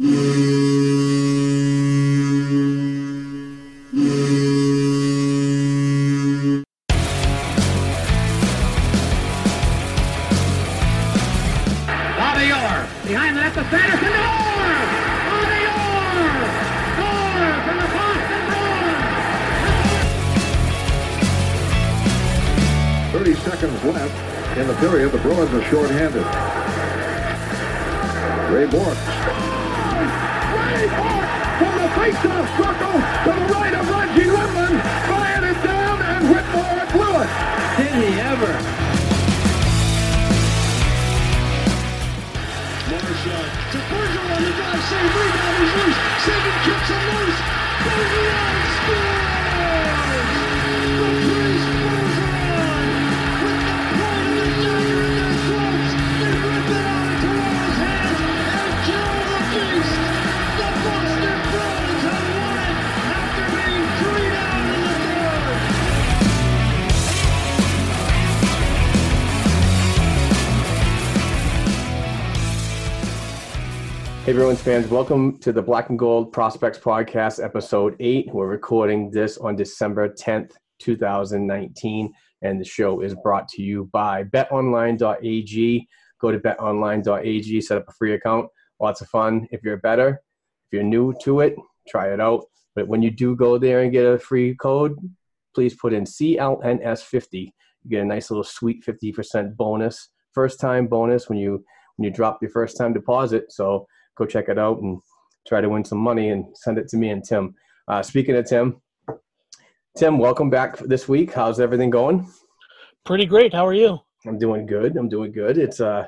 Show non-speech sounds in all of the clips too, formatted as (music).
Mm-hmm. On the save, rebound, he's loose, saving, kicks him loose, Bergeron Hey, Bruins fans, welcome to the Black and Gold Prospects Podcast, episode eight. We're recording this on December 10th, 2019, and the show is brought to you by betonline.ag. Go to betonline.ag, set up a free account. Lots of fun. If you're better, if you're new to it, try it out. But when you do go there and get a free code, please put in CLNS50. You get a nice little sweet 50% bonus, first time bonus when you when you drop your first time deposit. So go check it out and try to win some money and send it to me and Tim. Uh, speaking of Tim, Tim, welcome back this week. How's everything going? Pretty great. How are you? I'm doing good. I'm doing good. It's uh,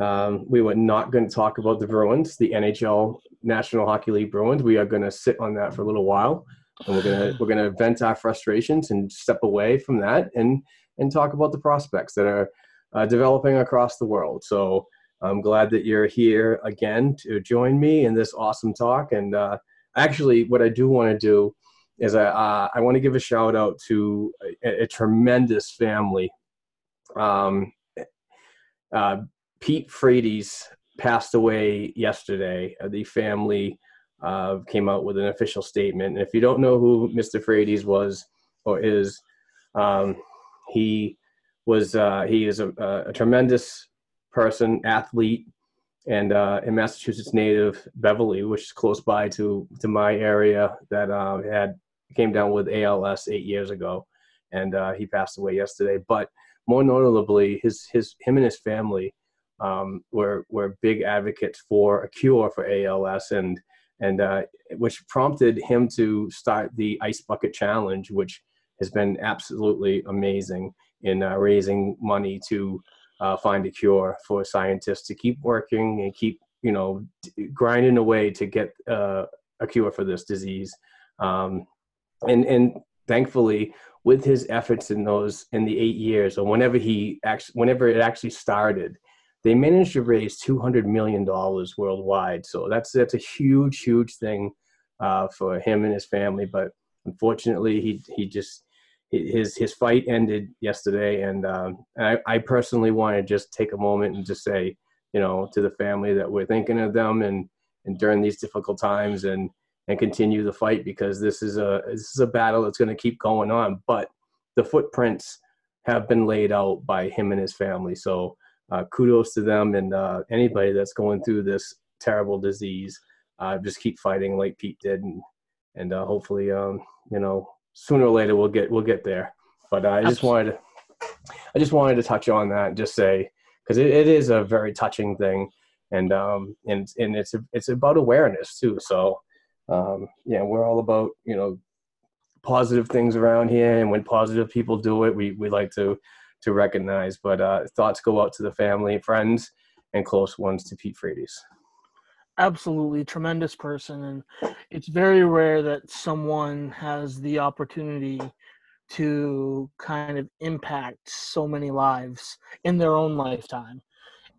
um, we were not going to talk about the Bruins, the NHL National Hockey League Bruins. We are going to sit on that for a little while, and we're gonna we're gonna vent our frustrations and step away from that and and talk about the prospects that are uh, developing across the world. So I'm glad that you're here again to join me in this awesome talk. And uh, actually, what I do want to do is I, uh, I want to give a shout out to a, a tremendous family. Um, uh, Pete Frates passed away yesterday. Uh, the family uh, came out with an official statement. And if you don't know who Mr. Frates was or is, um, he was uh, he is a, a tremendous person, athlete, and uh, in Massachusetts native Beverly, which is close by to to my area, that uh, had came down with ALS eight years ago, and uh, he passed away yesterday. But more notably, his his him and his family um, were were big advocates for a cure for ALS, and and uh, which prompted him to start the Ice Bucket Challenge, which has been absolutely amazing in uh, raising money to uh, find a cure for scientists to keep working and keep you know grinding away to get uh, a cure for this disease. Um, and and thankfully with his efforts in those in the eight years or whenever he actually whenever it actually started they managed to raise 200 million dollars worldwide. So that's that's a huge huge thing uh, for him and his family. But unfortunately he he just his his fight ended yesterday, and um, I, I personally want to just take a moment and just say, you know, to the family that we're thinking of them and and during these difficult times, and and continue the fight because this is a this is a battle that's going to keep going on. But the footprints have been laid out by him and his family, so uh, kudos to them and uh, anybody that's going through this terrible disease. Uh, just keep fighting like Pete did, and and uh, hopefully, um, you know, sooner or later we'll get we'll get there. But I just wanted to, I just wanted to touch on that, and just say because it, it is a very touching thing, and um, and and it's it's about awareness too. So um, yeah, we're all about you know positive things around here, and when positive people do it, we we like to to recognize. But uh, thoughts go out to the family, friends, and close ones to Pete Frates. Absolutely tremendous person, and it's very rare that someone has the opportunity to kind of impact so many lives in their own lifetime.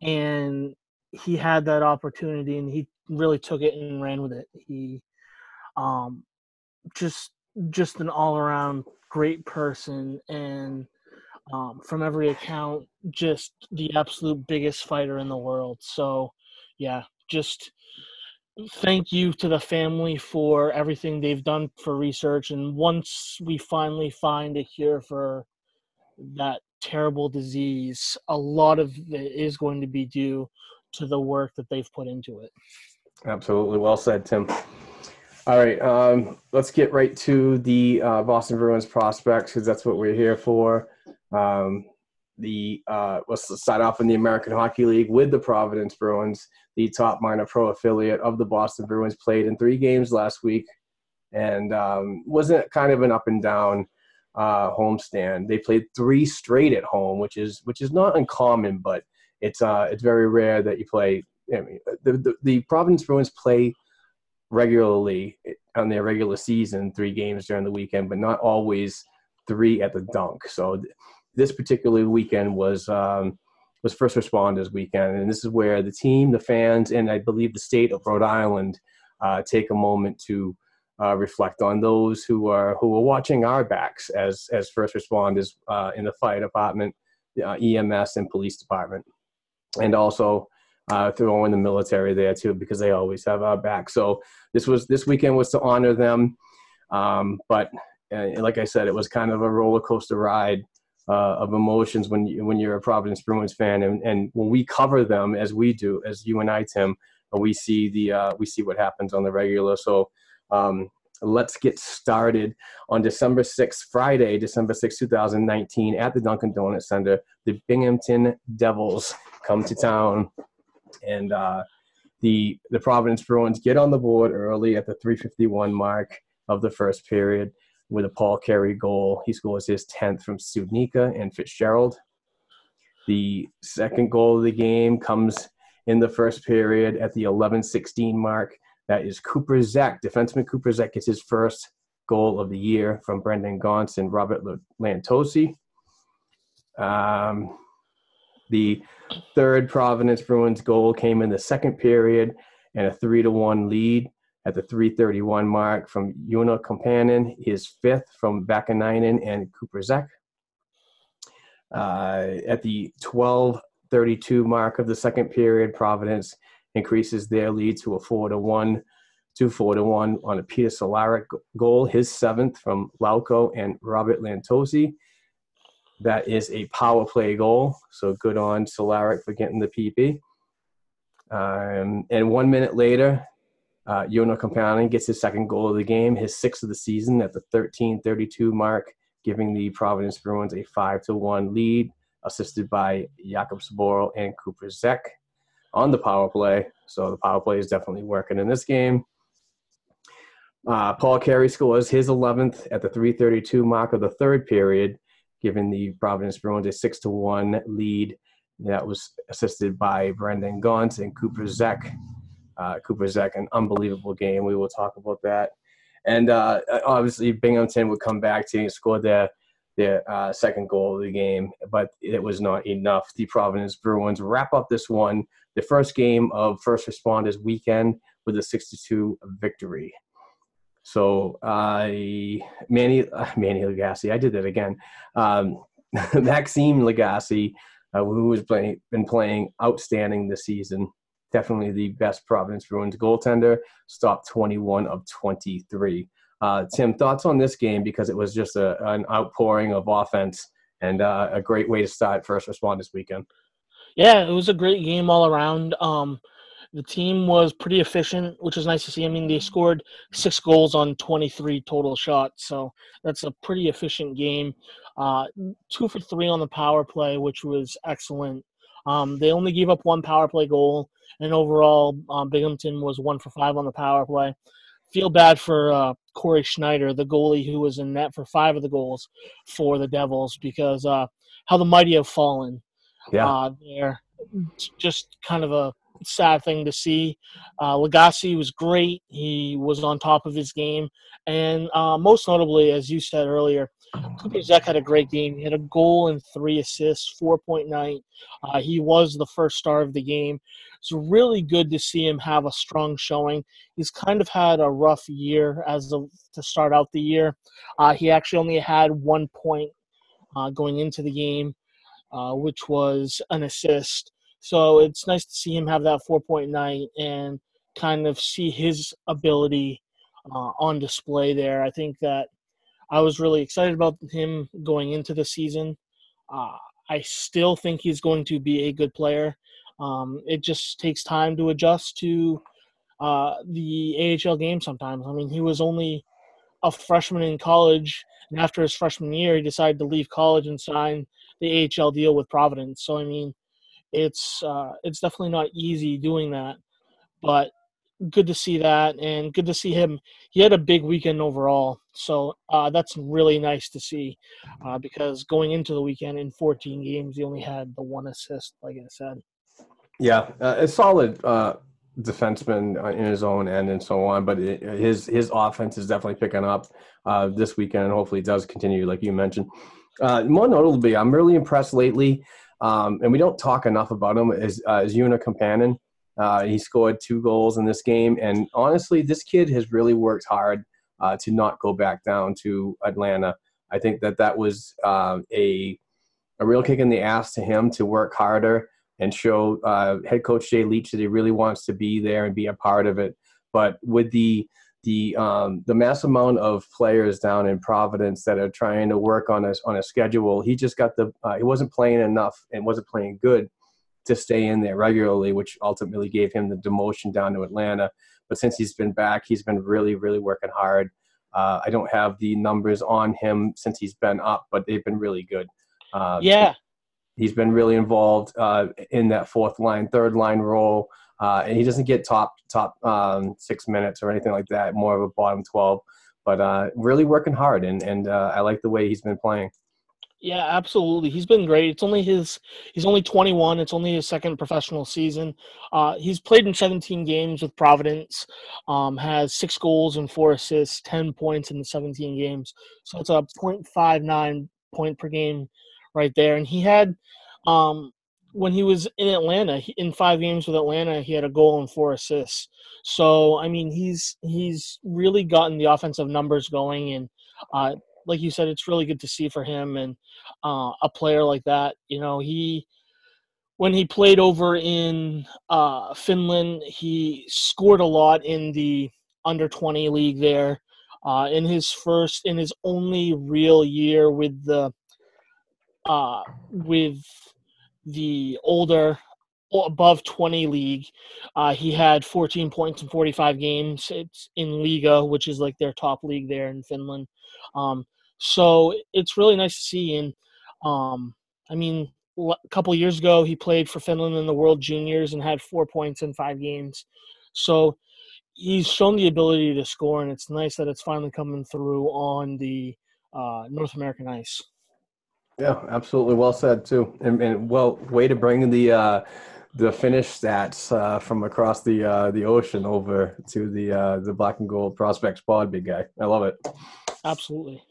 And he had that opportunity, and he really took it and ran with it. He um, just just an all around great person and um, from every account just the absolute biggest fighter in the world so yeah just thank you to the family for everything they've done for research and once we finally find a cure for that terrible disease a lot of it is going to be due to the work that they've put into it. Absolutely. Well said tim. All right, um, let's get right to the uh, Boston Bruins prospects because that's what we're here for. Um, the uh, let's off in the American Hockey League with the Providence Bruins, the top minor pro affiliate of the Boston Bruins. Played in three games last week, and um, wasn't kind of an up and down uh, homestand. They played three straight at home, which is which is not uncommon, but it's uh, it's very rare that you play. I mean, the, the, the Providence Bruins play regularly on their regular season, three games during the weekend, but not always three at the dunk. So this particular weekend was um, was first responders weekend, and this is where the team, the fans, and I believe the state of Rhode Island uh, take a moment to uh, reflect on those who are who are watching our backs as as first responders uh, in the fire department, uh, EMS, and police department, and also uh, throw in the military there too because they always have our back. So this was this weekend was to honor them, um, but uh, like I said, it was kind of a roller coaster ride uh, of emotions when you, when you're a Providence Bruins fan, and, and when we cover them as we do, as you and I, Tim, we see the uh, we see what happens on the regular. So. Um, let's get started on December 6th, Friday, December 6th, 2019, at the Dunkin' Donuts Center. The Binghamton Devils come to town and uh, the the Providence Bruins get on the board early at the 351 mark of the first period with a Paul Carey goal. He scores his 10th from Studnicka and Fitzgerald. The second goal of the game comes in the first period at the 11-16 mark. That is Cooper Zech. Defenseman Cooper Zech gets his first goal of the year from Brendan Gaunce and Robert Lantosi. Um, the third Providence Bruins goal came in the second period and a three to one lead at the 331 mark from Joona Koppanen, his fifth from Vaakanainen and Cooper Zech. Uh, at the 12:32 mark of the second period, Providence increases their lead to a four to one, two four to 4 to one on a Peter Cehlarik goal, his seventh from Lauko and Robert Lantosi. That is a power play goal. So good on Cehlarik for getting the PP. Um, and one minute later, uh, Joona Koppanen gets his second goal of the game, his sixth of the season at the 13:32 mark, giving the Providence Bruins a five to one lead, assisted by Jakub Zboril and Cooper Zech on the power play. So the power play is definitely working in this game. Uh, Paul Carey scores his 11th at the 3:32 mark of the third period, giving the Providence Bruins a six to one lead. That was assisted by Brendan Gaunce and Cooper Zech. Uh, Cooper Zech, an unbelievable game. We will talk about that. And uh, obviously, Binghamton would come back to score their their uh, second goal of the game, but it was not enough. The Providence Bruins wrap up this one, the first game of First Responders Weekend, with a 62 victory. So uh, Manny uh, (laughs) Manny Legace, I did that again. Um, (laughs) Maxime Lagacé, uh, who has play, been playing outstanding this season, definitely the best Providence Bruins goaltender. Stopped 21 of 23. Uh, Tim, thoughts on this game because it was just a, an outpouring of offense and uh, a great way to start first responders weekend. Yeah, it was a great game all around. Um, the team was pretty efficient, which was nice to see. I mean, they scored six goals on 23 total shots, so that's a pretty efficient game. Uh, two for three on the power play, which was excellent. Um, they only gave up one power play goal, and overall, um, Binghamton was one for five on the power play. Feel bad for uh, Cory Schneider, the goalie who was in net for five of the goals for the Devils, because uh, how the mighty have fallen. Yeah. Uh, there, It's just kind of a sad thing to see. Uh, Lagacé was great. He was on top of his game, and uh, most notably, as you said earlier, Cooper Zech had a great game. He had a goal and three assists, 4.9. Uh, he was the first star of the game. It's really good to see him have a strong showing. He's kind of had a rough year as of to start out the year. Uh, he actually only had one point uh, going into the game, uh, which was an assist. So it's nice to see him have that 4.9 and kind of see his ability uh, on display there. I think that I was really excited about him going into the season. Uh, I still think he's going to be a good player. Um, it just takes time to adjust to uh, the AHL game sometimes. I mean, he was only a freshman in college, and after his freshman year, he decided to leave college and sign the AHL deal with Providence. So, I mean, it's uh, it's definitely not easy doing that, but good to see that and good to see him. He had a big weekend overall, so uh, that's really nice to see uh, because going into the weekend in 14 games, he only had the one assist, like I said. Yeah, uh, a solid uh, defenseman uh, in his own end and so on, but it, his his offense is definitely picking up uh, this weekend. and Hopefully, does continue, like you mentioned. Uh, more notably, I'm really impressed lately, um, and we don't talk enough about him. Is uh, is Joona Koppanen? Uh, he scored two goals in this game, and honestly, this kid has really worked hard uh, to not go back down to Atlanta. I think that that was uh, a a real kick in the ass to him to work harder and show uh, head coach Jay Leach that he really wants to be there and be a part of it. But with the the um, the mass amount of players down in Providence that are trying to work on a on a schedule, he just got the uh, he wasn't playing enough and wasn't playing good to stay in there regularly, which ultimately gave him the demotion down to Atlanta. But since he's been back, he's been really really working hard. Uh, I don't have the numbers on him since he's been up, but they've been really good. Uh, Yeah, he's been really involved uh, in that fourth line, third line role, uh, and he doesn't get top top um, six minutes or anything like that. More of a bottom twelve, but uh, really working hard, and and uh, I like the way he's been playing. Yeah, absolutely. He's been great. It's only his he's only 21. It's only his second professional season. Uh, he's played in 17 games with Providence. Um, has six goals and four assists, 10 points in the 17 games. So it's a .59 point per game right there. And he had um, when he was in Atlanta he- in five games with Atlanta, he had a goal and four assists. So I mean, he's he's really gotten the offensive numbers going and. Uh, like you said, it's really good to see for him and uh, a player like that. You know, he when he played over in uh, Finland, he scored a lot in the under twenty league there. Uh, in his first, in his only real year with the uh, with the older above 20 league uh, he had 14 points in 45 games it's in liiga which is like their top league there in finland um, so it's really nice to see. And um, I mean, a couple years ago, he played for Finland in the World Juniors and had four points in five games. So he's shown the ability to score, and it's nice that it's finally coming through on the uh, North American ice. Yeah, absolutely. Well said too, and, and well, way to bring the uh, the Finnish stats uh, from across the uh, the ocean over to the uh, the Black and Gold Prospects Pod, big guy. I love it. Absolutely.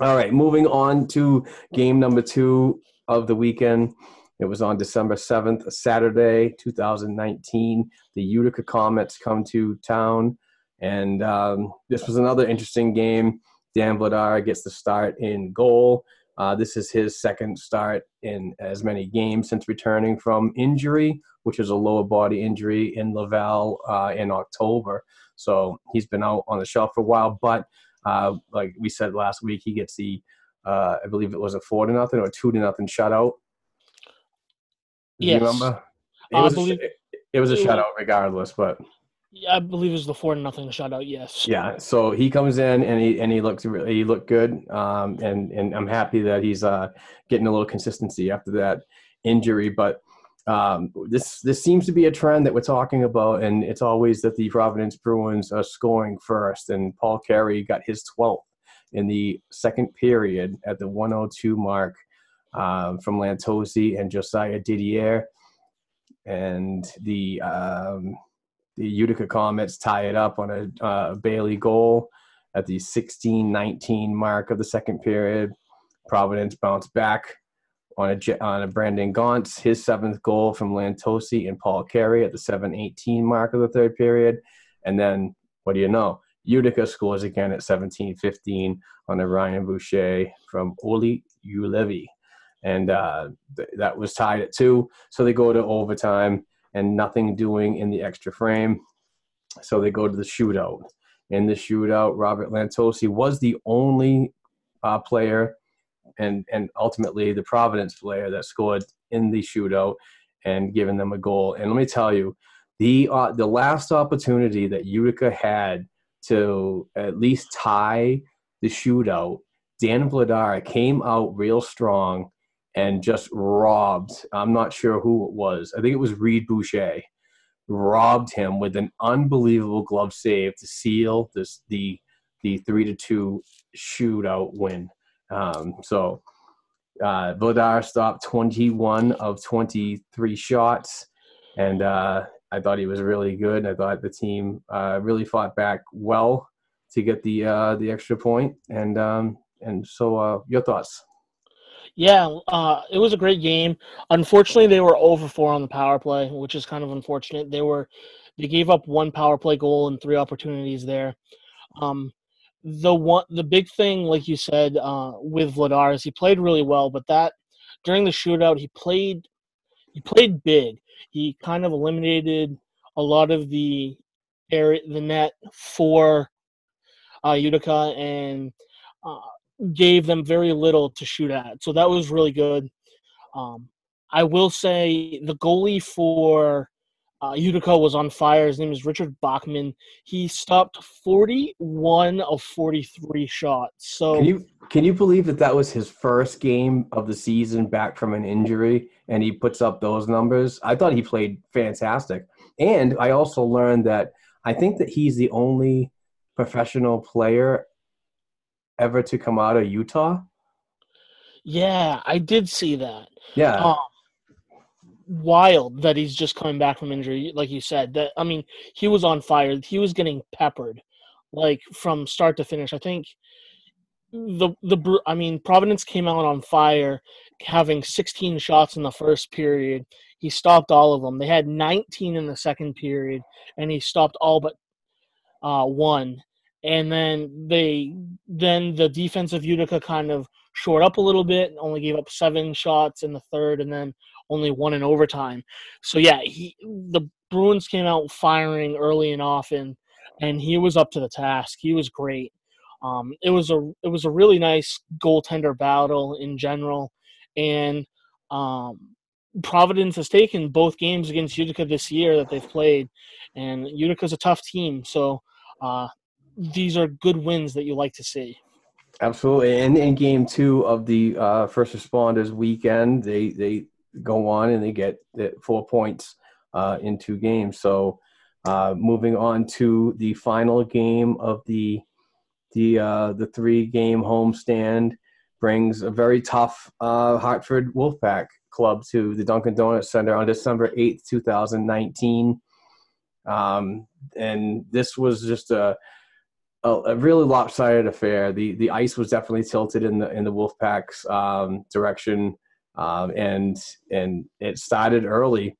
All right, moving on to game number two of the weekend. It was on December 7th, Saturday, 2019. The Utica Comets come to town, and um, this was another interesting game. Dan Vladar gets the start in goal. Uh, this is his second start in as many games since returning from injury, which is a lower body injury in Laval uh, in October. So he's been out on the shelf for a while, but uh, like we said last week, he gets the, uh, I believe it was a four to nothing or two to nothing shutout. Do Yes. you remember? It I was, believe- a, it, was a shutout regardless, but Yeah, I believe it was the four to nothing shutout. Yes. yeah. So he comes in and he and he looks really he looked good. Um, and and I'm happy that he's uh getting a little consistency after that injury. But um, this this seems to be a trend that we're talking about, and it's always that the Providence Bruins are scoring first. And Paul Carey got his 12th in the second period at the 102 mark um, from Lantosi and Josiah Didier. And the um, the Utica Comets tie it up on a uh, Bailey goal at the 16-19 mark of the second period. Providence bounced back on a on a Brendan Gaunce, his seventh goal from Lantosi and Paul Carey at the 7-18 mark of the third period. And then, what do you know? Utica scores again at 17-15 on a Ryan Boucher from Olli Juolevi. And uh, th- that was tied at two. So they go to overtime and nothing doing in the extra frame. So they go to the shootout. In the shootout, Robert Lantosi was the only uh, player and and ultimately the Providence player that scored in the shootout and given them a goal. And let me tell you, the uh, the last opportunity that Utica had to at least tie the shootout, Dan Vladar came out real strong and just robbed. I'm not sure who it was. I think it was Reid Boucher. Robbed him with an unbelievable glove save to seal this the the three to two shootout win. Um, so uh, Vladar stopped 21 of 23 shots, and uh, I thought he was really good. I thought the team uh, really fought back well to get the uh, the extra point. And um, and so, uh, your thoughts? Yeah, uh, it was a great game. Unfortunately, they were over four on the power play, which is kind of unfortunate. They were they gave up one power play goal and three opportunities there. Um, the one the big thing, like you said, uh, with Vladar is he played really well, but that during the shootout he played he played big. He kind of eliminated a lot of the air the net for uh, Utica and uh, gave them very little to shoot at. So that was really good. Um, I will say the goalie for uh, Utica was on fire. His name is Richard Bachman. He stopped 41 of 43 shots. So Can you can you believe that that was his first game of the season back from an injury, and he puts up those numbers? I thought he played fantastic, and I also learned that I think that he's the only professional player ever to come out of Utah. yeah, I did see that. Yeah, Um, wild that he's just coming back from injury, like you said. That I mean, he was on fire. He was getting peppered, like from start to finish. I think the the I mean, Providence came out on fire, having 16 shots in the first period. He stopped all of them. They had 19 in the second period, and he stopped all but uh, one. And then they then the defense of Utica kind of shored up a little bit, and only gave up seven shots in the third, and then only one in overtime. So yeah, he the Bruins came out firing early and often, and he was up to the task. He was great. Um, it was a it was a really nice goaltender battle in general, and um, Providence has taken both games against Utica this year that they've played, and Utica's a tough team. So uh, these are good wins that you like to see. absolutely. And in game two of the uh, first responders weekend, they they go on and they get the four points uh, in two games. So uh, moving on to the final game of the the uh, the three game homestand brings a very tough uh, Hartford Wolfpack club to the Dunkin' Donuts Center on December eighth, two thousand nineteen. Um, and this was just a, a a really lopsided affair. The the ice was definitely tilted in the in the Wolfpack's um, direction, um, and and it started early.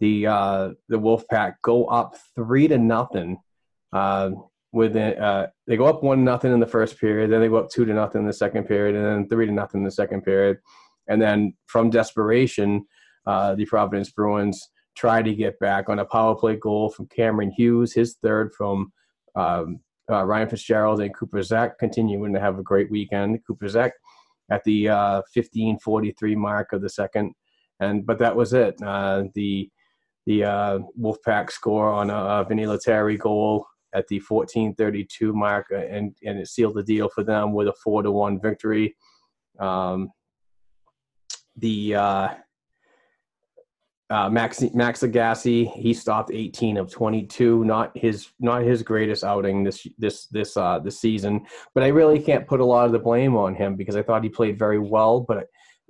The uh, the Wolfpack go up three to nothing. Uh, within uh, they go up one nothing in the first period, then they go up two to nothing in the second period, and then three to nothing in the second period, and then from desperation, uh, the Providence Bruins try to get back on a power play goal from Cameron Hughes, his third from um, uh, Ryan Fitzgerald and Cooper Zech continuing to have a great weekend. Cooper Zech at the uh, 15:43 mark of the second, and but that was it. Uh, the the uh, Wolfpack score on a, a Vinny Lettieri goal at the 14:32 mark, uh, and and it sealed the deal for them with a four to one victory. Um, the uh, Max Max Agassi, he stopped 18 of 22. Not his not his greatest outing this this this uh, this season. But I really can't put a lot of the blame on him because I thought he played very well. But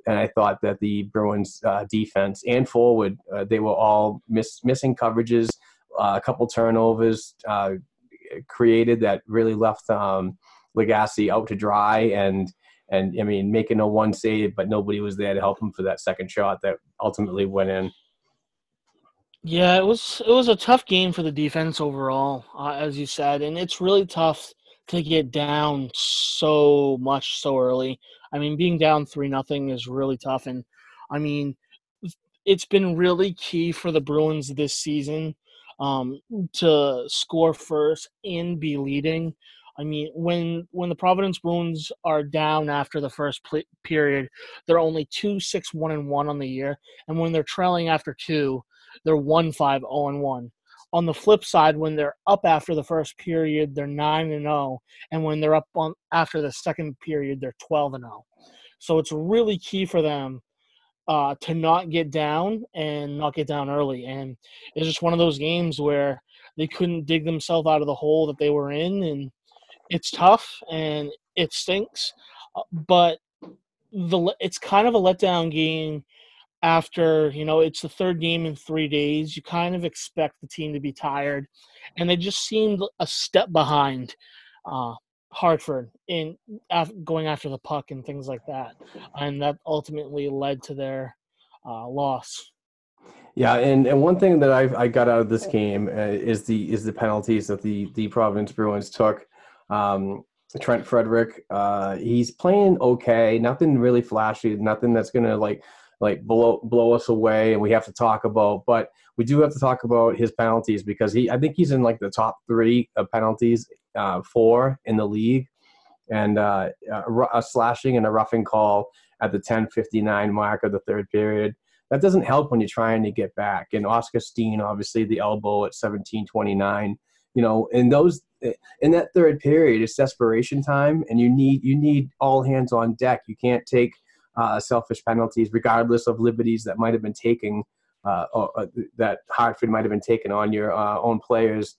and I thought that the Bruins uh, defense and forward uh, they were all miss, missing coverages, uh, a couple turnovers uh, created that really left um, out to dry and and I mean making a one save, but nobody was there to help him for that second shot that ultimately went in. Yeah, it was it was a tough game for the defense overall, uh, as you said, and it's really tough to get down so much so early. I mean, being down three nothing is really tough, and I mean, it's been really key for the Bruins this season um, to score first and be leading. I mean, when when the Providence Bruins are down after the first pl- period, they're only two six one and one on the year, and when they're trailing after two, they're 1 5 0 and 1. On the flip side, when they're up after the first period, they're 9 and 0. And when they're up on after the second period, they're 12 and 0. So it's really key for them uh, to not get down and not get down early. And it's just one of those games where they couldn't dig themselves out of the hole that they were in. And it's tough and it stinks. Uh, but the it's kind of a letdown game after you know it's the third game in three days you kind of expect the team to be tired. And they just seemed a step behind uh, hartford in going after the puck and things like that. And that ultimately led to their uh, loss. Yeah and, and one thing that i i got out of this game uh, is the is the penalties that the the providence bruins took. Um, trent frederic uh, he's playing okay nothing really flashy nothing that's gonna like like blow blow us away and we have to talk about but we do have to talk about his penalties because he I think he's in like the top three of penalties uh, four in the league. And uh, a, a slashing and a roughing call at the 10:59 mark of the third period that doesn't help when you're trying to get back. And Oskar Steen obviously the elbow at 17:29 you know in those in that third period it's desperation time and you need you need all hands on deck. You can't take uh, selfish penalties, regardless of liberties that might have been taken, uh, or, uh, that Hartford might have been taken on your uh, own players.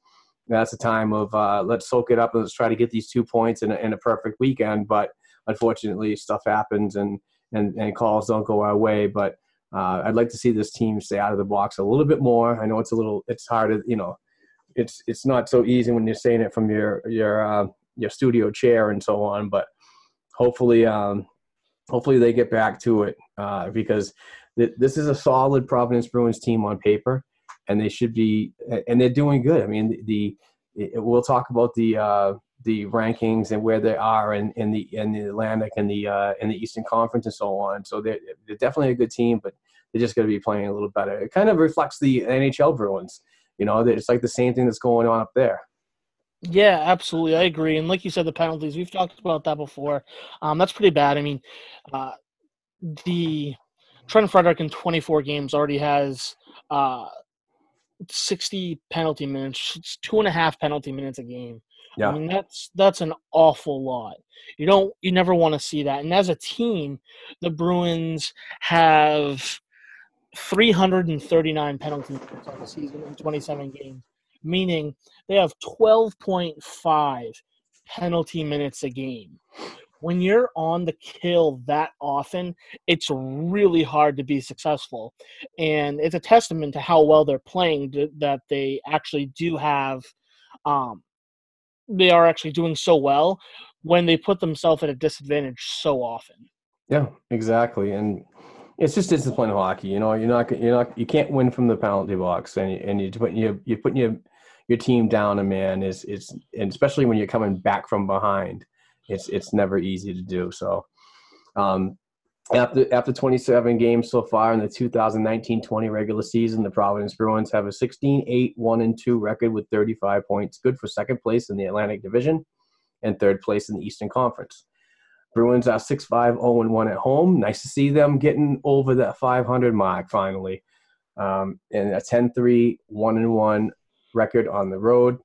That's a time of uh, let's soak it up and let's try to get these two points in a, in a perfect weekend. But unfortunately, stuff happens and, and, and calls don't go our way. But uh, I'd like to see this team stay out of the box a little bit more. I know it's a little, it's hard you know, it's it's not so easy when you're saying it from your your your studio chair and so on. But hopefully, um, hopefully they get back to it uh, because th- this is a solid Providence Bruins team on paper, and they should be, and they're doing good. I mean, the, the we'll talk about the uh, the rankings and where they are in, in the in the Atlantic and the uh, in the Eastern Conference and so on. So they're, they're definitely a good team, but they're just going to be playing a little better. It kind of reflects the NHL Bruins. You know, it's like the same thing that's going on up there. Yeah, absolutely. I agree. And like you said, the penalties, we've talked about that before. Um, that's pretty bad. I mean, uh, the Trent Frederic in 24 games already has uh, 60 penalty minutes. It's two and a half penalty minutes a game. Yeah. I mean, that's that's an awful lot. You don't you never want to see that. And as a team, the Bruins have 339 penalty minutes on the season in 27 games meaning they have 12.5 penalty minutes a game. When you're on the kill that often, it's really hard to be successful. And it's a testament to how well they're playing that they actually do have, um, they are actually doing so well when they put themselves at a disadvantage so often. Yeah, exactly. And it's just discipline hockey. You know, you're not you're not you can't win from the penalty box, and and you put you you putting you your team down a man is is and especially when you're coming back from behind, it's it's never easy to do. So um, after after 27 games so far in the 2019-20 regular season, the Providence Bruins have a 16-8 1 and 2 record with 35 points, good for second place in the Atlantic Division and third place in the Eastern Conference. Bruins are 6 5 0 1 at home. Nice to see them getting over that 500 mark finally. Um, and a 10 3 1 1 record on the road.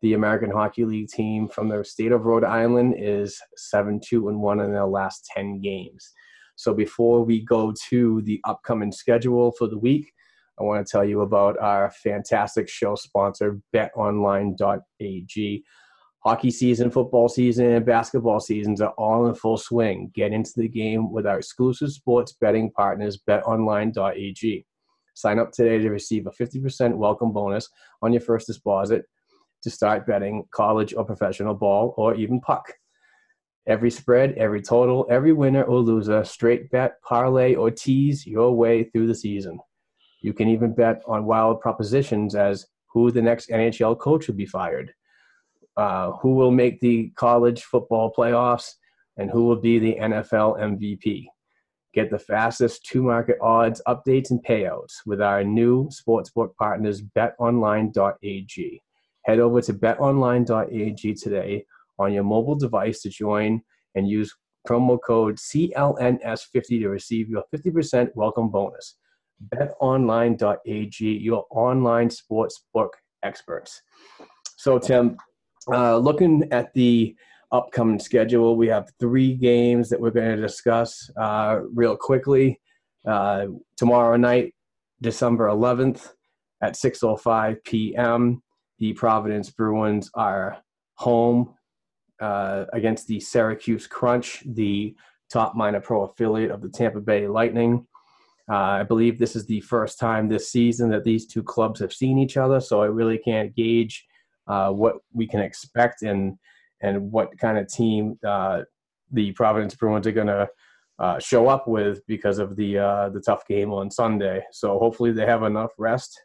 The American Hockey League team from the state of Rhode Island is 7 2 and 1 in their last 10 games. So before we go to the upcoming schedule for the week, I want to tell you about our fantastic show sponsor, betonline.ag. Hockey season, football season, and basketball seasons are all in full swing. Get into the game with our exclusive sports betting partners, betonline.ag. Sign up today to receive a 50% welcome bonus on your first deposit to start betting college or professional ball or even puck. Every spread, every total, every winner or loser, straight bet, parlay, or tease your way through the season. You can even bet on wild propositions as who the next NHL coach will be fired, uh, who will make the college football playoffs, and who will be the NFL MVP. Get the fastest two market odds, updates, and payouts with our new sportsbook partners, betonline.ag. Head over to betonline.ag today on your mobile device to join and use promo code CLNS50 to receive your 50% welcome bonus. BetOnline.ag, your online sportsbook experts. So, Tim, uh, looking at the upcoming schedule, we have three games that we're going to discuss uh, real quickly. Uh, tomorrow night, December 11th at 6:05 p.m., the Providence Bruins are home uh, against the Syracuse Crunch, the top minor pro affiliate of the Tampa Bay Lightning. Uh, I believe this is the first time this season that these two clubs have seen each other, so I really can't gauge uh, what we can expect and and what kind of team uh, the Providence Bruins are going to uh, show up with because of the uh, the tough game on Sunday. So hopefully they have enough rest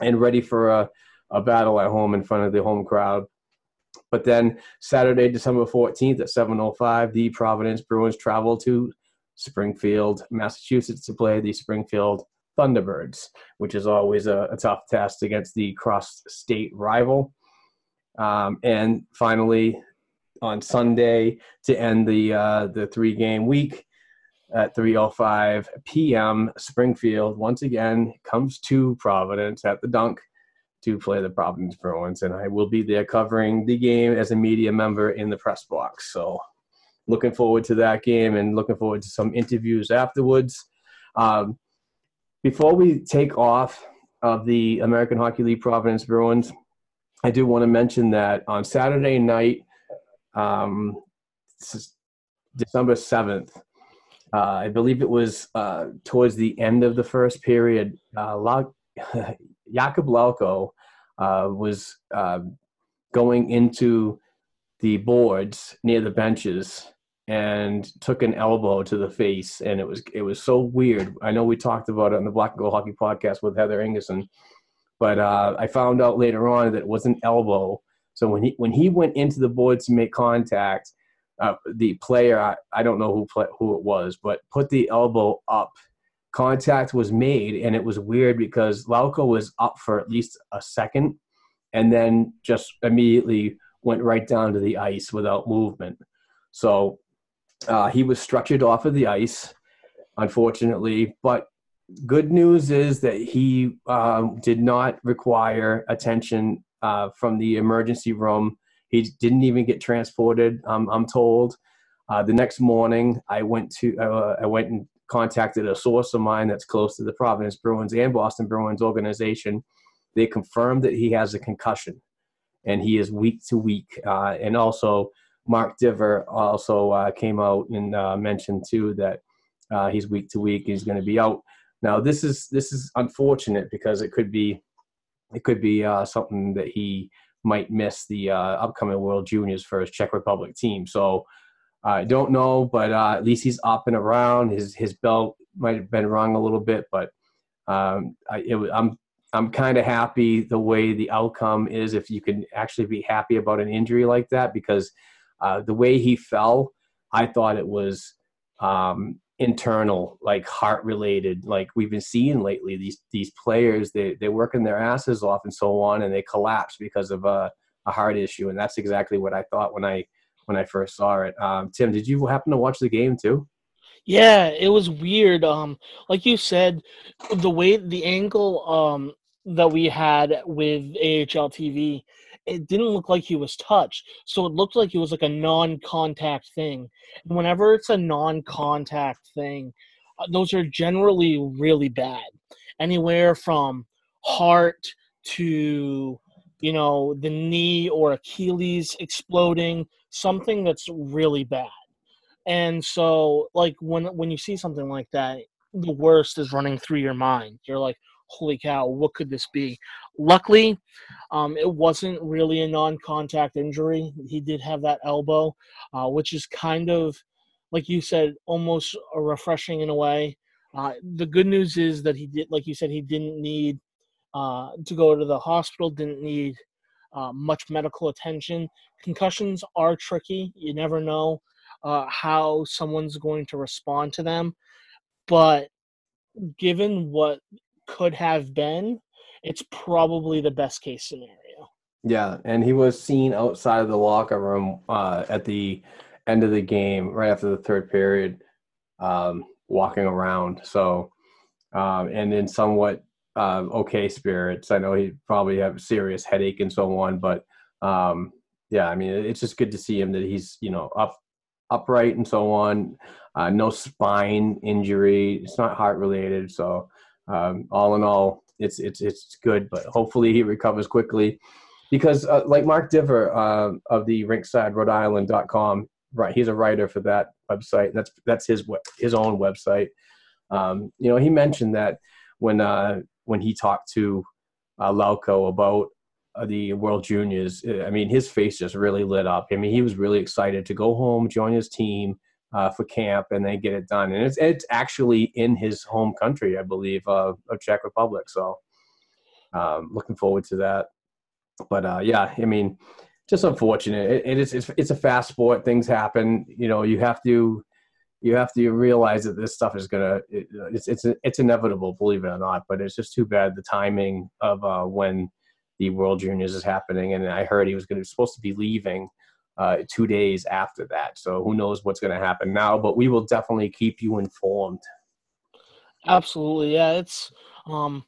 and ready for a, a battle at home in front of the home crowd. But then Saturday, December 14th at 7:05, the Providence Bruins travel to Springfield, Massachusetts to play the Springfield Thunderbirds, which is always a, a tough test against the cross-state rival. Um, and finally, on Sunday to end the uh, the three-game week at 3:05 p.m., Springfield once again comes to Providence at the Dunk to play the Providence Bruins, and I will be there covering the game as a media member in the press box. So, looking forward to that game and looking forward to some interviews afterwards. Um, before we take off of the American Hockey League Providence Bruins, I do want to mention that on Saturday night, um, December 7th, uh, I believe it was uh, towards the end of the first period, uh, (laughs) Jakub Lauko uh, was uh, going into the boards near the benches and took an elbow to the face, and it was it was so weird. I know we talked about it on the Black and Gold Hockey podcast with Heather Ingerson, but uh, I found out later on that it was an elbow. So when he when he went into the boards to make contact, uh, the player I, I don't know who play, who it was, but put the elbow up contact was made, and it was weird because Lauko was up for at least a second, and then just immediately went right down to the ice without movement. So uh, he was structured off of the ice, unfortunately. But good news is that he um, did not require attention uh, from the emergency room. He didn't even get transported. Um, I'm told. Uh, the next morning, I went to uh, I went and contacted a source of mine that's close to the Providence Bruins and Boston Bruins organization. They confirmed that he has a concussion and he is week to week. Uh, and also, Mark Divver also uh, came out and uh, mentioned too that he's week to week. He's going to be out. Now, this is this is unfortunate because it could be it could be uh, something that he might miss the uh, upcoming World Juniors for his Czech Republic team. So I don't know, but uh, at least he's up and around. His his belt might have been wrong a little bit, but um, I, it, I'm I'm kind of happy the way the outcome is. If you can actually be happy about an injury like that, because uh, the way he fell, I thought it was um, internal, like heart related, like we've been seeing lately. These these players they they're working their asses off and so on, and they collapse because of a, a heart issue, and that's exactly what I thought when I when I first saw it. Um, Tim, did you happen to watch the game too? Yeah, it was weird. Um, like you said, the way the angle um that we had with AHL TV, it didn't look like he was touched. So it looked like it was like a non-contact thing. And whenever it's a non-contact thing, uh, those are generally really bad. Anywhere from heart to you know the knee or Achilles exploding, something that's really bad. And so like when when you see something like that, the worst is running through your mind. You're like, holy cow, what could this be? Luckily, um, it wasn't really a non-contact injury. He did have that elbow, uh, which is kind of, like you said, almost a refreshing in a way. Uh, the good news is that he did, like you said, he didn't need uh, to go to the hospital, didn't need uh, much medical attention. Concussions are tricky. You never know uh, how someone's going to respond to them. But given what could have been, it's probably the best case scenario. Yeah, and he was seen outside of the locker room uh, at the end of the game, right after the third period, um, walking around. So, um, and in somewhat uh, okay spirits. I know he probably have a serious headache and so on, but um, yeah, I mean, it's just good to see him that he's you know up upright and so on. Uh, no spine injury. It's not heart related. So um, all in all, it's it's it's good. But hopefully he recovers quickly, because uh, like Mark Divver uh, of the Rinkside Rhode Island.com, right? He's a writer for that website. That's that's his his own website. Um, you know, he mentioned that when uh, when he talked to uh, Lauko about uh, the World Juniors, I mean, his face just really lit up. I mean, he was really excited to go home, join his team uh, for camp, and they get it done. And it's it's actually in his home country, I believe, uh, of Czech Republic. So, um, looking forward to that. But uh, yeah, I mean, just unfortunate. It, it is it's, it's a fast sport. Things happen. You know, you have to you have to realize that this stuff is gonna it, it's it's it's inevitable, believe it or not. But it's just too bad the timing of uh, when the World Juniors is happening, and I heard he was going to supposed to be leaving uh, two days after that. So who knows what's going to happen now? But we will definitely keep you informed. Absolutely, yeah. It's um,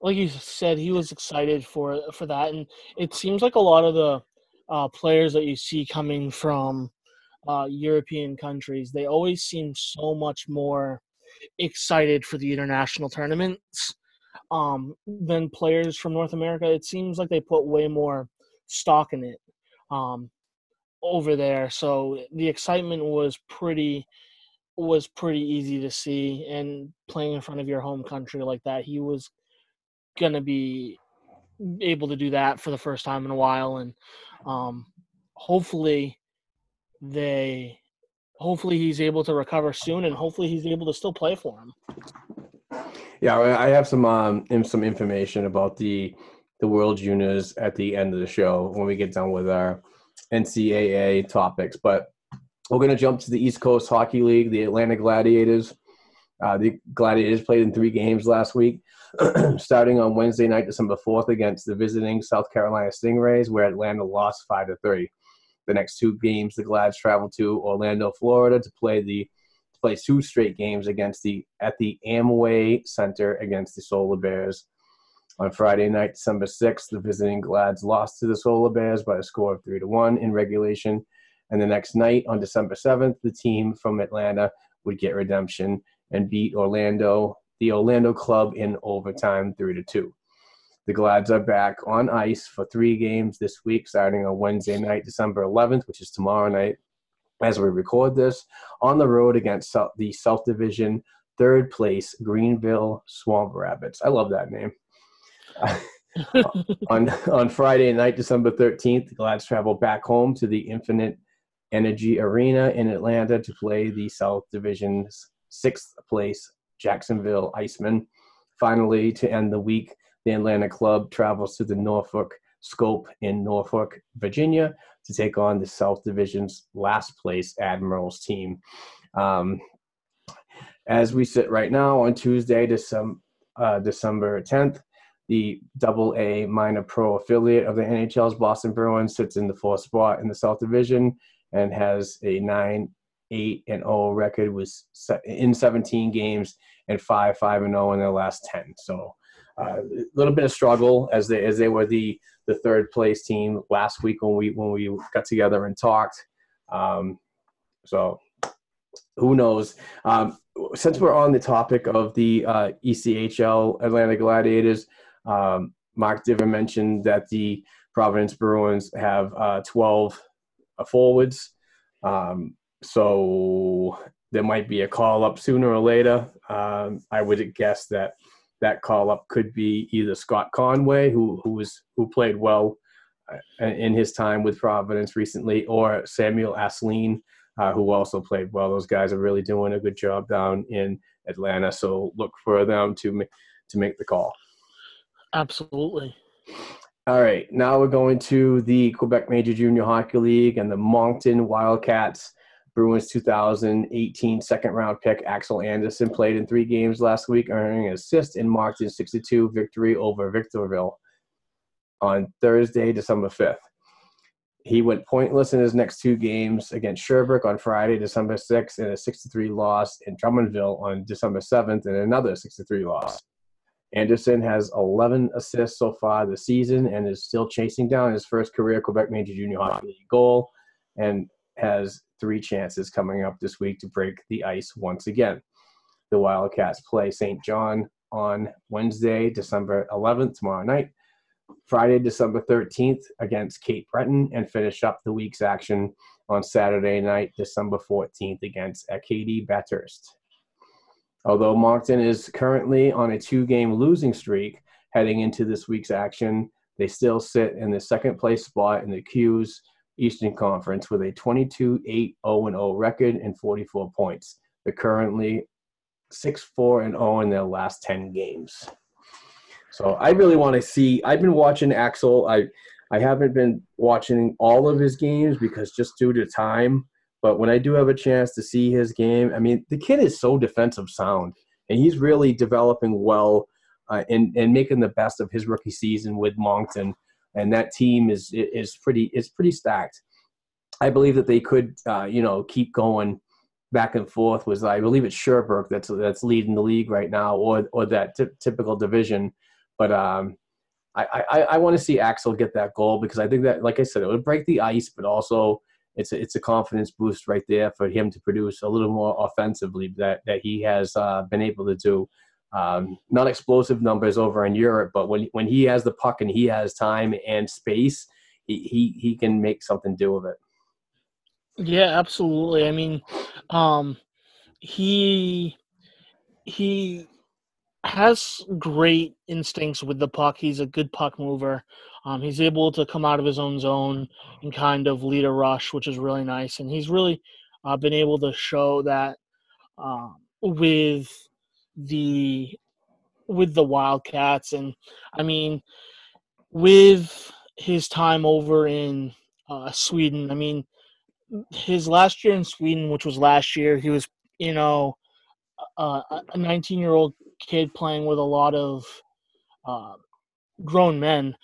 like you said, he was excited for for that, and it seems like a lot of the uh, players that you see coming from uh, European countries, they always seem so much more excited for the international tournaments um, than players from North America. It seems like they put way more stock in it um, over there. So the excitement was pretty was pretty easy to see and playing in front of your home country like that he was gonna be able to do that for the first time in a while and um, hopefully they hopefully he's able to recover soon and hopefully he's able to still play for him. Yeah, I have some um some information about the the World Juniors at the end of the show when we get done with our NCAA topics. But we're going to jump to the East Coast Hockey League, the Atlanta Gladiators. Uh, the Gladiators played in three games last week, (clears throat) starting on Wednesday night, December 4th, against the visiting South Carolina Stingrays, where Atlanta lost 5 to 3 the next two games. The Glads travel to Orlando, Florida, to play the to play two straight games against the at the Amway Center against the Solar Bears. On Friday night, December sixth, the visiting Glads lost to the Solar Bears by a score of three to one in regulation. And the next night, on December seventh, the team from Atlanta would get redemption and beat Orlando, the Orlando club in overtime, three to two. The Glads are back on ice for three games this week, starting on Wednesday night, December 11th, which is tomorrow night, as we record this, on the road against the South Division third place Greenville Swamp Rabbits. I love that name. (laughs) on on Friday night, December 13th, the Glads travel back home to the Infinite Energy Arena in Atlanta to play the South Division's sixth place Jacksonville Icemen. Finally, to end the week, the Atlanta club travels to the Norfolk Scope in Norfolk, Virginia, to take on the South Division's last place Admirals team. Um, as we sit right now on Tuesday, December, uh, December 10th, the Double A minor pro affiliate of the NHL's Boston Bruins sits in the fourth spot in the South Division, and has a nine eight and zero record was in 17 games and five five and zero in their last 10. So uh, a little bit of struggle as they as they were the the third place team last week when we when we got together and talked. Um, so who knows? Um, since we're on the topic of the uh, ECHL Atlanta Gladiators, um, Mark Divver mentioned that the Providence Bruins have uh, 12 uh, forwards. Um, so there might be a call up sooner or later. Um, I would guess that that call up could be either Scott Conway, who who was who played well uh, in his time with Providence recently, or Samuel Asselin, uh, who also played well. Those guys are really doing a good job down in Atlanta, so look for them to to make the call. Absolutely. All right, now we're going to the Quebec Major Junior Hockey League and the Moncton Wildcats. Bruins 2018 second round pick Axel Andersson played in three games last week, earning an assist in Moncton's 62 victory over Victoriaville on Thursday, December 5th. He went pointless in his next two games against Sherbrooke on Friday, December 6th, and a 63 loss in Drummondville on December 7th, and another 63 loss. Andersson has 11 assists so far this season and is still chasing down his first career Quebec Major Junior Hockey League goal and has three chances coming up this week to break the ice once again. The Wildcats play St. John on Wednesday, December 11th, tomorrow night, Friday, December 13th against Cape Breton, and finish up the week's action on Saturday night, December 14th against Acadie Bathurst. Although Moncton is currently on a two game losing streak heading into this week's action, they still sit in the second place spot in the Q's Eastern Conference with a 22 8 0 0 record and 44 points. They're currently 6 4 and 0 in their last 10 games. So I really want to see. I've been watching Axel. I I haven't been watching all of his games because just due to time. But when I do have a chance to see his game, I mean, the kid is so defensive sound, and he's really developing well uh, and and making the best of his rookie season with Moncton. And that team is is pretty is pretty stacked. I believe that they could, uh, you know, keep going back and forth. Was I believe it's Sherbrooke that's that's leading the league right now, or or that t- typical division. But um, I I, I want to see Axel get that goal because I think that, like I said, it would break the ice, but also it's a, it's a confidence boost right there for him to produce a little more offensively that that he has uh, been able to do. Um, not explosive numbers over in Europe, but when when he has the puck and he has time and space, he he, he can make something do of it. Yeah, absolutely. I mean, um, he he has great instincts with the puck. He's a good puck mover. Um, he's able to come out of his own zone and kind of lead a rush, which is really nice. And he's really uh, been able to show that uh, with the with the Wildcats. And I mean, with his time over in uh, Sweden, I mean, his last year in Sweden, which was last year, he was you know a 19 year old kid playing with a lot of uh, grown men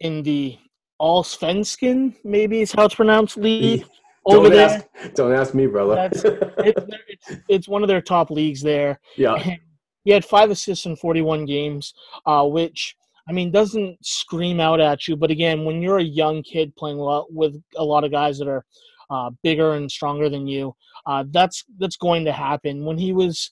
in the Allsvenskan, maybe is how it's pronounced, league over don't there. Ask, don't ask me, brother. That's, it's, (laughs) it's, it's one of their top leagues there. yeah. And he had five assists in 41 games, uh, which I mean doesn't scream out at you. But again, when you're a young kid playing with a lot of guys that are uh, bigger and stronger than you, uh, that's that's going to happen. When he was,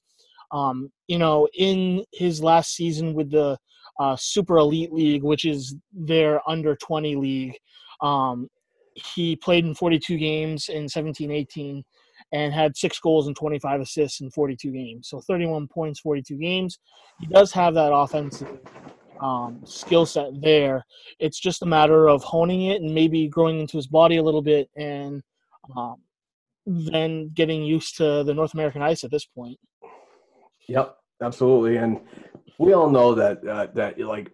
um, you know, in his last season with the uh, Super Elite League, which is their under 20 league, um, he played in 42 games in 17 18 and had six goals and 25 assists in 42 games. So 31 points, 42 games. He does have that offensive um, skill set there. It's just a matter of honing it and maybe growing into his body a little bit and um, then getting used to the North American ice at this point. Yep, absolutely. And we all know that uh, that like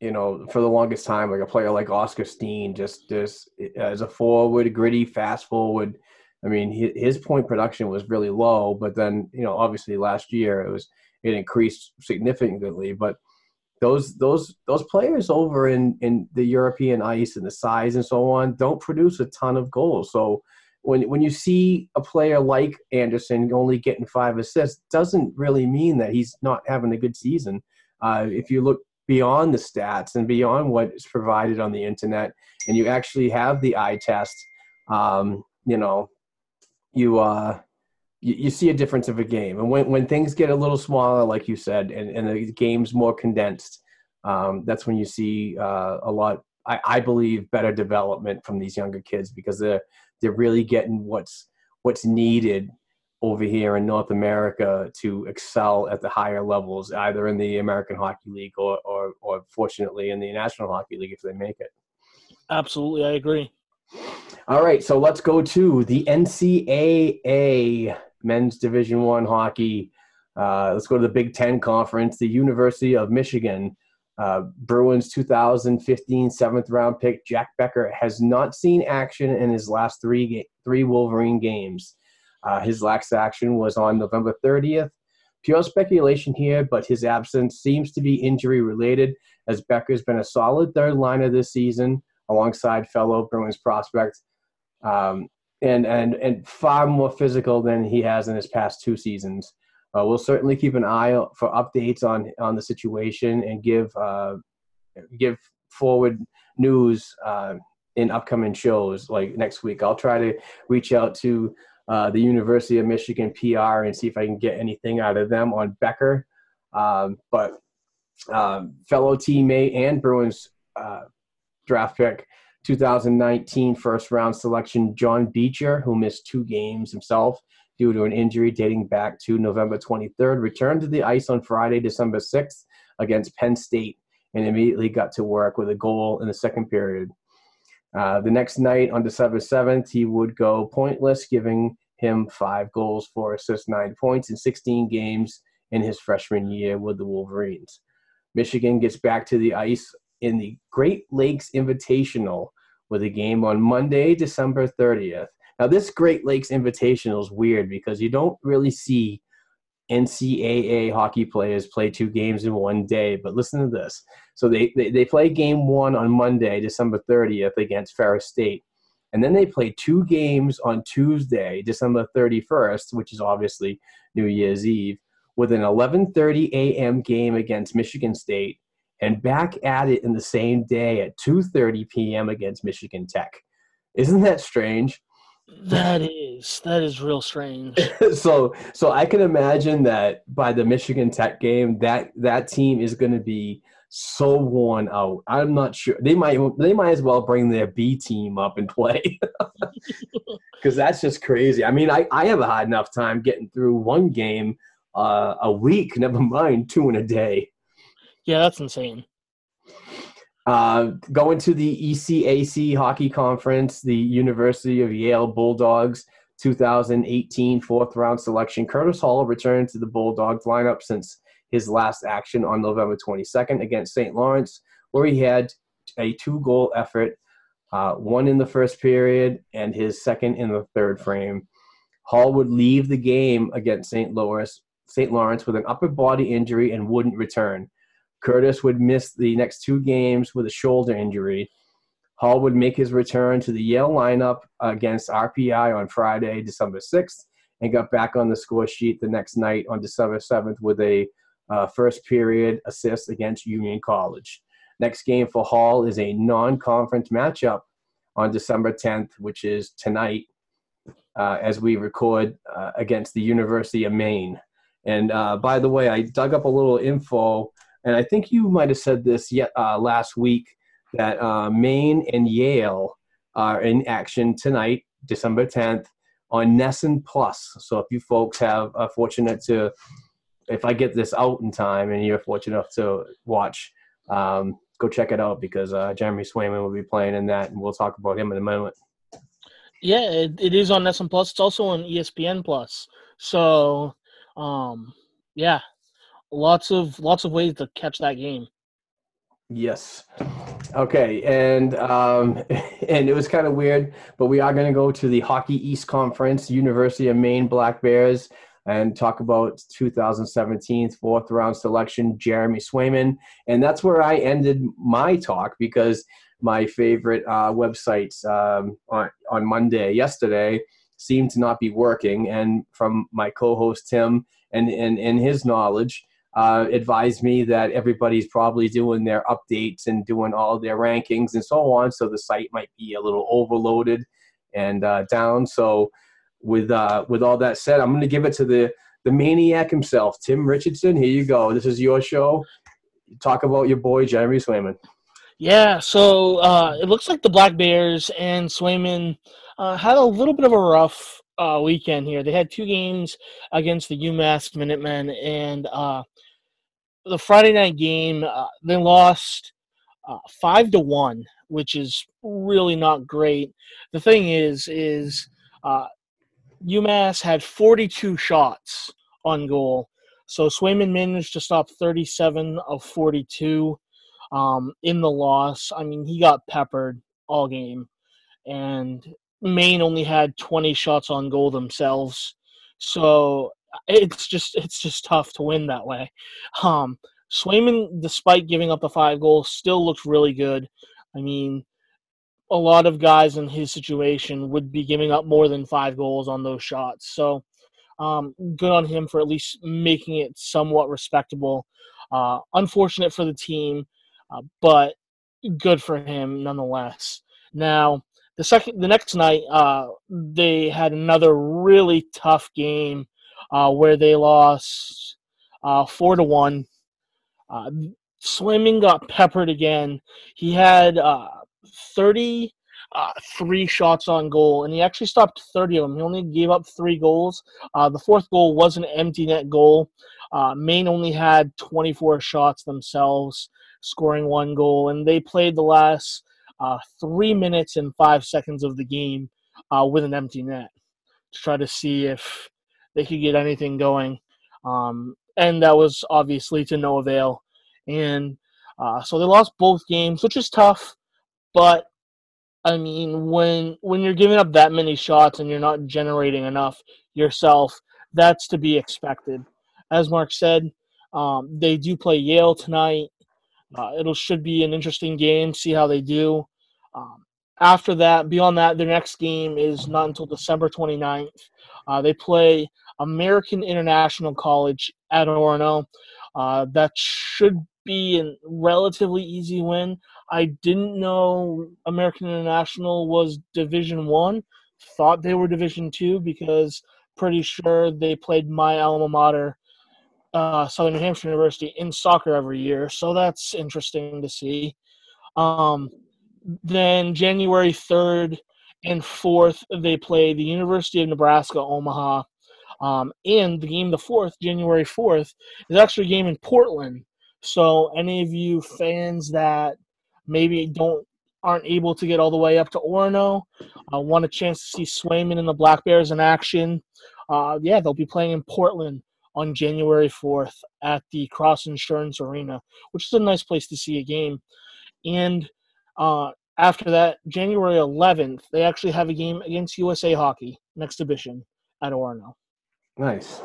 you know for the longest time, like a player like Oskar Steen, just just as a forward, gritty, fast forward. I mean, his point production was really low, but then you know obviously last year it was it increased significantly. But those those those players over in in the European ice and the size and so on don't produce a ton of goals. So when when you see a player like Andersson only getting five assists, doesn't really mean that he's not having a good season. Uh, if you look beyond the stats and beyond what is provided on the internet, and you actually have the eye test, um, you know, you uh, you, you see a difference of a game. And when when things get a little smaller, like you said, and, and the game's more condensed, um, that's when you see uh, a lot. I, I believe better development from these younger kids because they're they're really getting what's what's needed over here in North America to excel at the higher levels, either in the American Hockey League or, or, or fortunately in the National Hockey League if they make it. Absolutely, I agree. All right, so let's go to the NCAA Men's Division One hockey. Uh, let's go to the Big Ten Conference. The University of Michigan uh, Bruins 2015 seventh round pick Jack Becker has not seen action in his last three ga- three Wolverine games. Uh, his last action was on November 30th. Pure speculation here, but his absence seems to be injury related, as Becker's been a solid third liner this season alongside fellow Bruins prospects, um, and and and far more physical than he has in his past two seasons. Uh, we'll certainly keep an eye for updates on on the situation and give uh, give forward news uh, in upcoming shows like next week. I'll try to reach out to uh, the University of Michigan PR and see if I can get anything out of them on Becker. Um, but um, fellow teammate and Bruins uh, draft pick 2019 first round selection John Beecher, who missed two games himself due to an injury dating back to November 23rd, returned to the ice on Friday, December 6th against Penn State and immediately got to work with a goal in the second period. Uh, the next night on December 7th, he would go pointless, giving him five goals, four assists, nine points in 16 games in his freshman year with the Wolverines. Michigan gets back to the ice in the Great Lakes Invitational with a game on Monday, December 30th. Now, this Great Lakes Invitational is weird because you don't really see NCAA hockey players play two games in one day. But listen to this. So they, they, they play game one on Monday, December 30th against Ferris State. And then they play two games on Tuesday, December 31st, which is obviously New Year's Eve, with an 11:30 a.m. game against Michigan State, and back at it in the same day at 2:30 p.m. against Michigan Tech. Isn't that strange? That is that is real strange. (laughs) so so I can imagine that by the Michigan Tech game, that that team is going to be so worn out. I'm not sure they might they might as well bring their B team up and play (laughs) because that's just crazy. I mean, I I have a hard enough time getting through one game uh, a week. Never mind two in a day. Yeah, that's insane. Uh, going to the ECAC hockey conference, the University of Yale Bulldogs 2018 fourth round selection. Curtis Hall returned to the Bulldogs lineup since his last action on November 22nd against St. Lawrence, where he had a two goal effort, uh, one in the first period and his second in the third frame. Hall would leave the game against St. Louis, St. Lawrence with an upper body injury and wouldn't return. Curtis would miss the next two games with a shoulder injury. Hall would make his return to the Yale lineup against RPI on Friday, December 6th, and got back on the score sheet the next night on December 7th with a uh, first period assist against Union College. Next game for Hall is a non conference matchup on December 10th, which is tonight uh, as we record uh, against the University of Maine. And uh, by the way, I dug up a little info and I think you might have said this yet uh, last week that uh, Maine and Yale are in action tonight, December 10th, on NESN Plus. So if you folks have are fortunate to, if I get this out in time and you're fortunate enough to watch, um, go check it out because uh, Jeremy Swayman will be playing in that, and we'll talk about him in a moment. Yeah, it, it is on NESN Plus. It's also on ESPN Plus. So, um, yeah, lots of lots of ways to catch that game. Yes. Okay, and um, (laughs) and it was kind of weird, but we are going to go to the Hockey East Conference, University of Maine Black Bears, and talk about 2017 fourth round selection Jeremy Swayman, and that's where I ended my talk because my favorite uh, websites um, on on Monday yesterday seemed to not be working, and from my co-host Tim and and, his knowledge. Uh, advised me that everybody's probably doing their updates and doing all their rankings and so on. So the site might be a little overloaded and uh, down. So with uh, with all that said, I'm going to give it to the the maniac himself, Tim Richardson. Here you go. This is your show. Talk about your boy Jeremy Swayman. Yeah, so uh, it looks like the Black Bears and Swayman uh, had a little bit of a rough uh, weekend here. They had two games against the UMass Minutemen, and uh, the Friday night game uh, they lost uh, five to one, which is really not great. The thing is, is uh, UMass had 42 shots on goal, so Swayman managed to stop 37 of 42 um, in the loss. I mean, he got peppered all game, and Maine only had 20 shots on goal themselves. So it's just it's just tough to win that way. Um, Swayman, despite giving up the five goals, still looks really good. I mean, a lot of guys in his situation would be giving up more than five goals on those shots. So um, good on him for at least making it somewhat respectable. Uh, unfortunate for the team, uh, but good for him nonetheless. Now, the second, the next night, uh, they had another really tough game uh, where they lost uh, four to one. Uh, got peppered again. He had uh, 33 uh, shots on goal, and he actually stopped 30 of them. He only gave up three goals. Uh, the fourth goal was an empty net goal. Uh, Maine only had 24 shots themselves, scoring one goal, and they played the last uh, three minutes and five seconds of the game uh, with an empty net to try to see if they could get anything going. Um, and that was obviously to no avail. And uh, so they lost both games, which is tough. But I mean, when when you're giving up that many shots and you're not generating enough yourself, that's to be expected. As Mark said, um, they do play Yale tonight. Uh, it'll should be an interesting game. See how they do. Um, after that, beyond that, their next game is not until December 29th. Uh, they play American International College at Orono. Uh, that should be a relatively easy win. I didn't know American International was Division One. Thought they were Division Two because pretty sure they played my alma mater, uh, Southern New Hampshire University, in soccer every year. So that's interesting to see. Um, then January 3rd and 4th, they play the University of Nebraska Omaha. Um, and the game, the 4th, January 4th, is actually a game in Portland. So any of you fans that maybe don't aren't able to get all the way up to Orono, uh, want a chance to see Swayman and the Black Bears in action, uh, yeah, they'll be playing in Portland on January 4th at the Cross Insurance Arena, which is a nice place to see a game. And uh, after that, January 11th, they actually have a game against USA Hockey, exhibition at Orono. Nice.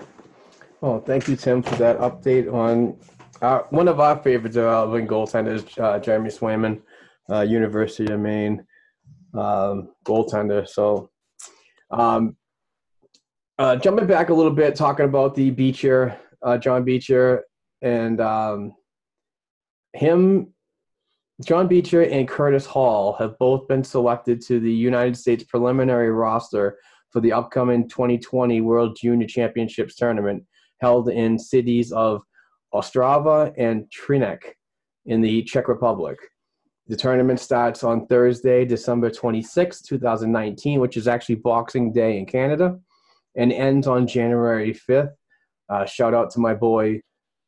Well, thank you, Tim, for that update on our, one of our favorite developing goaltenders, uh, Jeremy Swayman, uh, University of Maine um, goaltender. So, um, uh, jumping back a little bit, talking about the Beecher, uh, John Beecher, and um, him John Beecher and Curtis Hall have both been selected to the United States preliminary roster for the upcoming 2020 World Junior Championships tournament held in cities of Ostrava and Třinec in the Czech Republic. The tournament starts on Thursday, December 26, 2019, which is actually Boxing Day in Canada, and ends on January 5th. Uh, shout out to my boy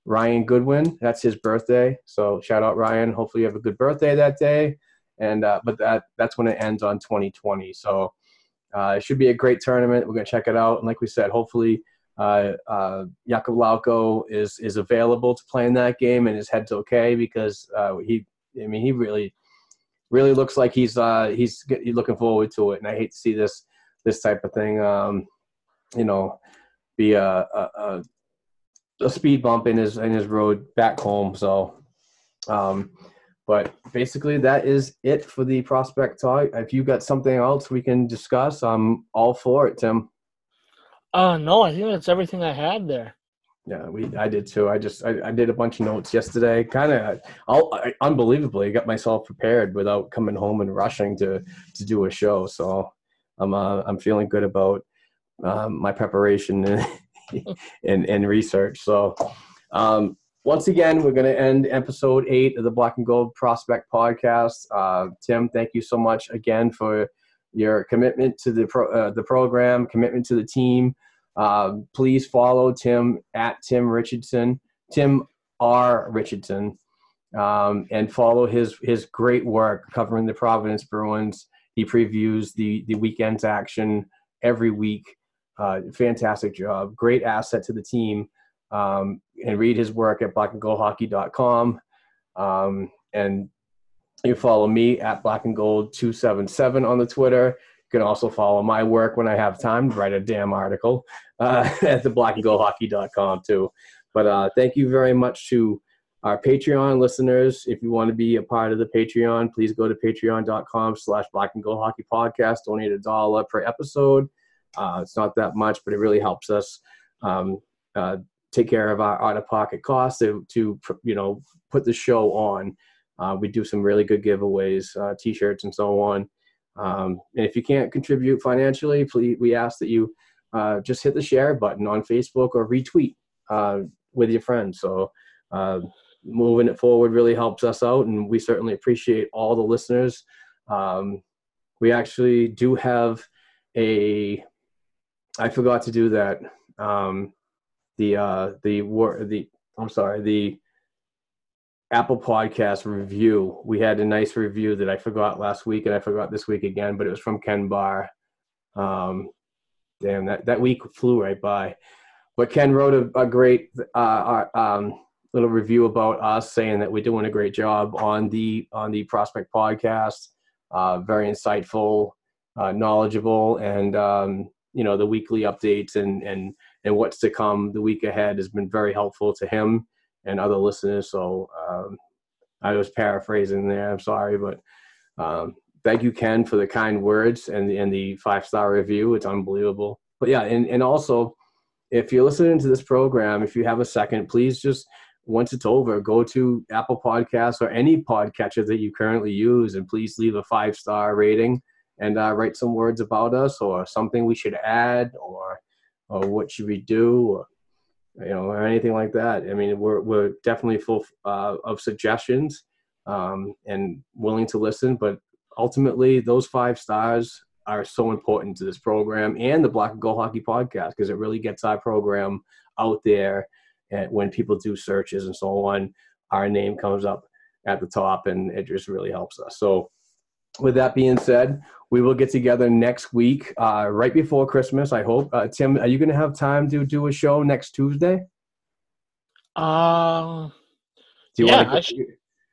Ryan Goodwin. That's his birthday. So shout out Ryan. Hopefully you have a good birthday that day. And uh, but that that's when it ends on 2020. So uh, it should be a great tournament. We're gonna check it out. And like we said, hopefully uh, uh, Jakub Lauko is is available to play in that game and his head's okay because uh, he I mean he really really looks like he's uh, he's, he's looking forward to it. And I hate to see this this type of thing um, you know be a, a, a a speed bump in his in his road back home. So, um, but basically, that is it for the prospect talk. If you got something else we can discuss, I'm all for it, Tim. Uh, no, I think that's everything I had there. Yeah, we I did too. I just I, I did a bunch of notes yesterday. Kind of, I unbelievably got myself prepared without coming home and rushing to to do a show. So I'm uh, I'm feeling good about um, my preparation and, (laughs) and and research. So um, once again, we're going to end episode eight of the Black and Gold Prospect Podcast. Uh, Tim, thank you so much again for your commitment to the pro, uh, the program, commitment to the team. Uh, please follow Tim at Tim Richardson, Tim R Richardson, um, and follow his his great work covering the Providence Bruins. He previews the the weekend's action every week. Uh, fantastic job, great asset to the team. Um, and read his work at blackandgoldhockey.com. Um, and you follow me at black and gold 277 on the Twitter. You can also follow my work when I have time to write a damn article uh, (laughs) at the blackandgoldhockey.com too. But uh, thank you very much to our Patreon listeners. If you want to be a part of the Patreon, please go to patreon.com slash black and gold hockey podcast. Donate a dollar per episode. Uh, it's not that much, but it really helps us um, uh, take care of our out-of-pocket costs to, to you know put the show on. Uh, we do some really good giveaways, uh, t-shirts and so on. Um, and if you can't contribute financially, please we ask that you uh, just hit the share button on Facebook or retweet uh, with your friends. So moving it forward really helps us out, and we certainly appreciate all the listeners. Um, we actually do have a. I forgot to do that. Um, the uh, the the I'm sorry the Apple Podcast review. We had a nice review that I forgot last week, and I forgot this week again, but it was from Ken Barr. Um, damn, that, that week flew right by. But Ken wrote a, a great uh, uh, um, little review about us, saying that we're doing a great job on the on the Prospect Podcast. Uh, very insightful, uh, knowledgeable, and um, you know the weekly updates and and and what's to come the week ahead has been very helpful to him and other listeners. So um, I was paraphrasing there. I'm sorry, but um, thank you, Ken, for the kind words and the, and the five star review. It's unbelievable. But yeah, and, and also, if you're listening to this program, if you have a second, please just once it's over, go to Apple Podcasts or any podcatcher that you currently use, and please leave a five star rating and uh, write some words about us or something we should add or or what should we do or you know, or anything like that. I mean, we're we're definitely full uh, of suggestions um, and willing to listen. But ultimately, those five stars are so important to this program and the Black and Gold Hockey Podcast because it really gets our program out there. And when people do searches and so on, our name comes up at the top, and it just really helps us. So, with that being said, we will get together next week, uh, right before Christmas. I hope. Uh, Tim, are you going to have time to do a show next Tuesday? Uh, do you yeah, want to?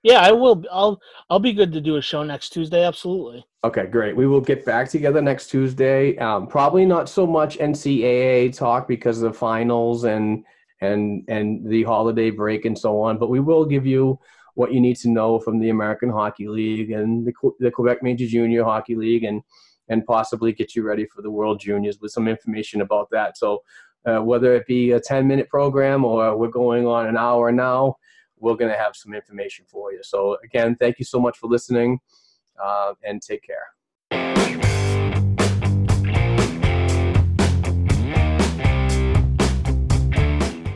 Yeah, I will. I'll I'll be good to do a show next Tuesday. Absolutely. Okay, great. We will get back together next Tuesday. Um, probably not so much NCAA talk because of the finals and and and the holiday break and so on, but we will give you what you need to know from the American Hockey League and the, the Quebec Major Junior Hockey League and and possibly get you ready for the World Juniors with some information about that. So uh, whether it be a 10 minute program or we're going on an hour now, we're going to have some information for you. So again, thank you so much for listening uh, and take care.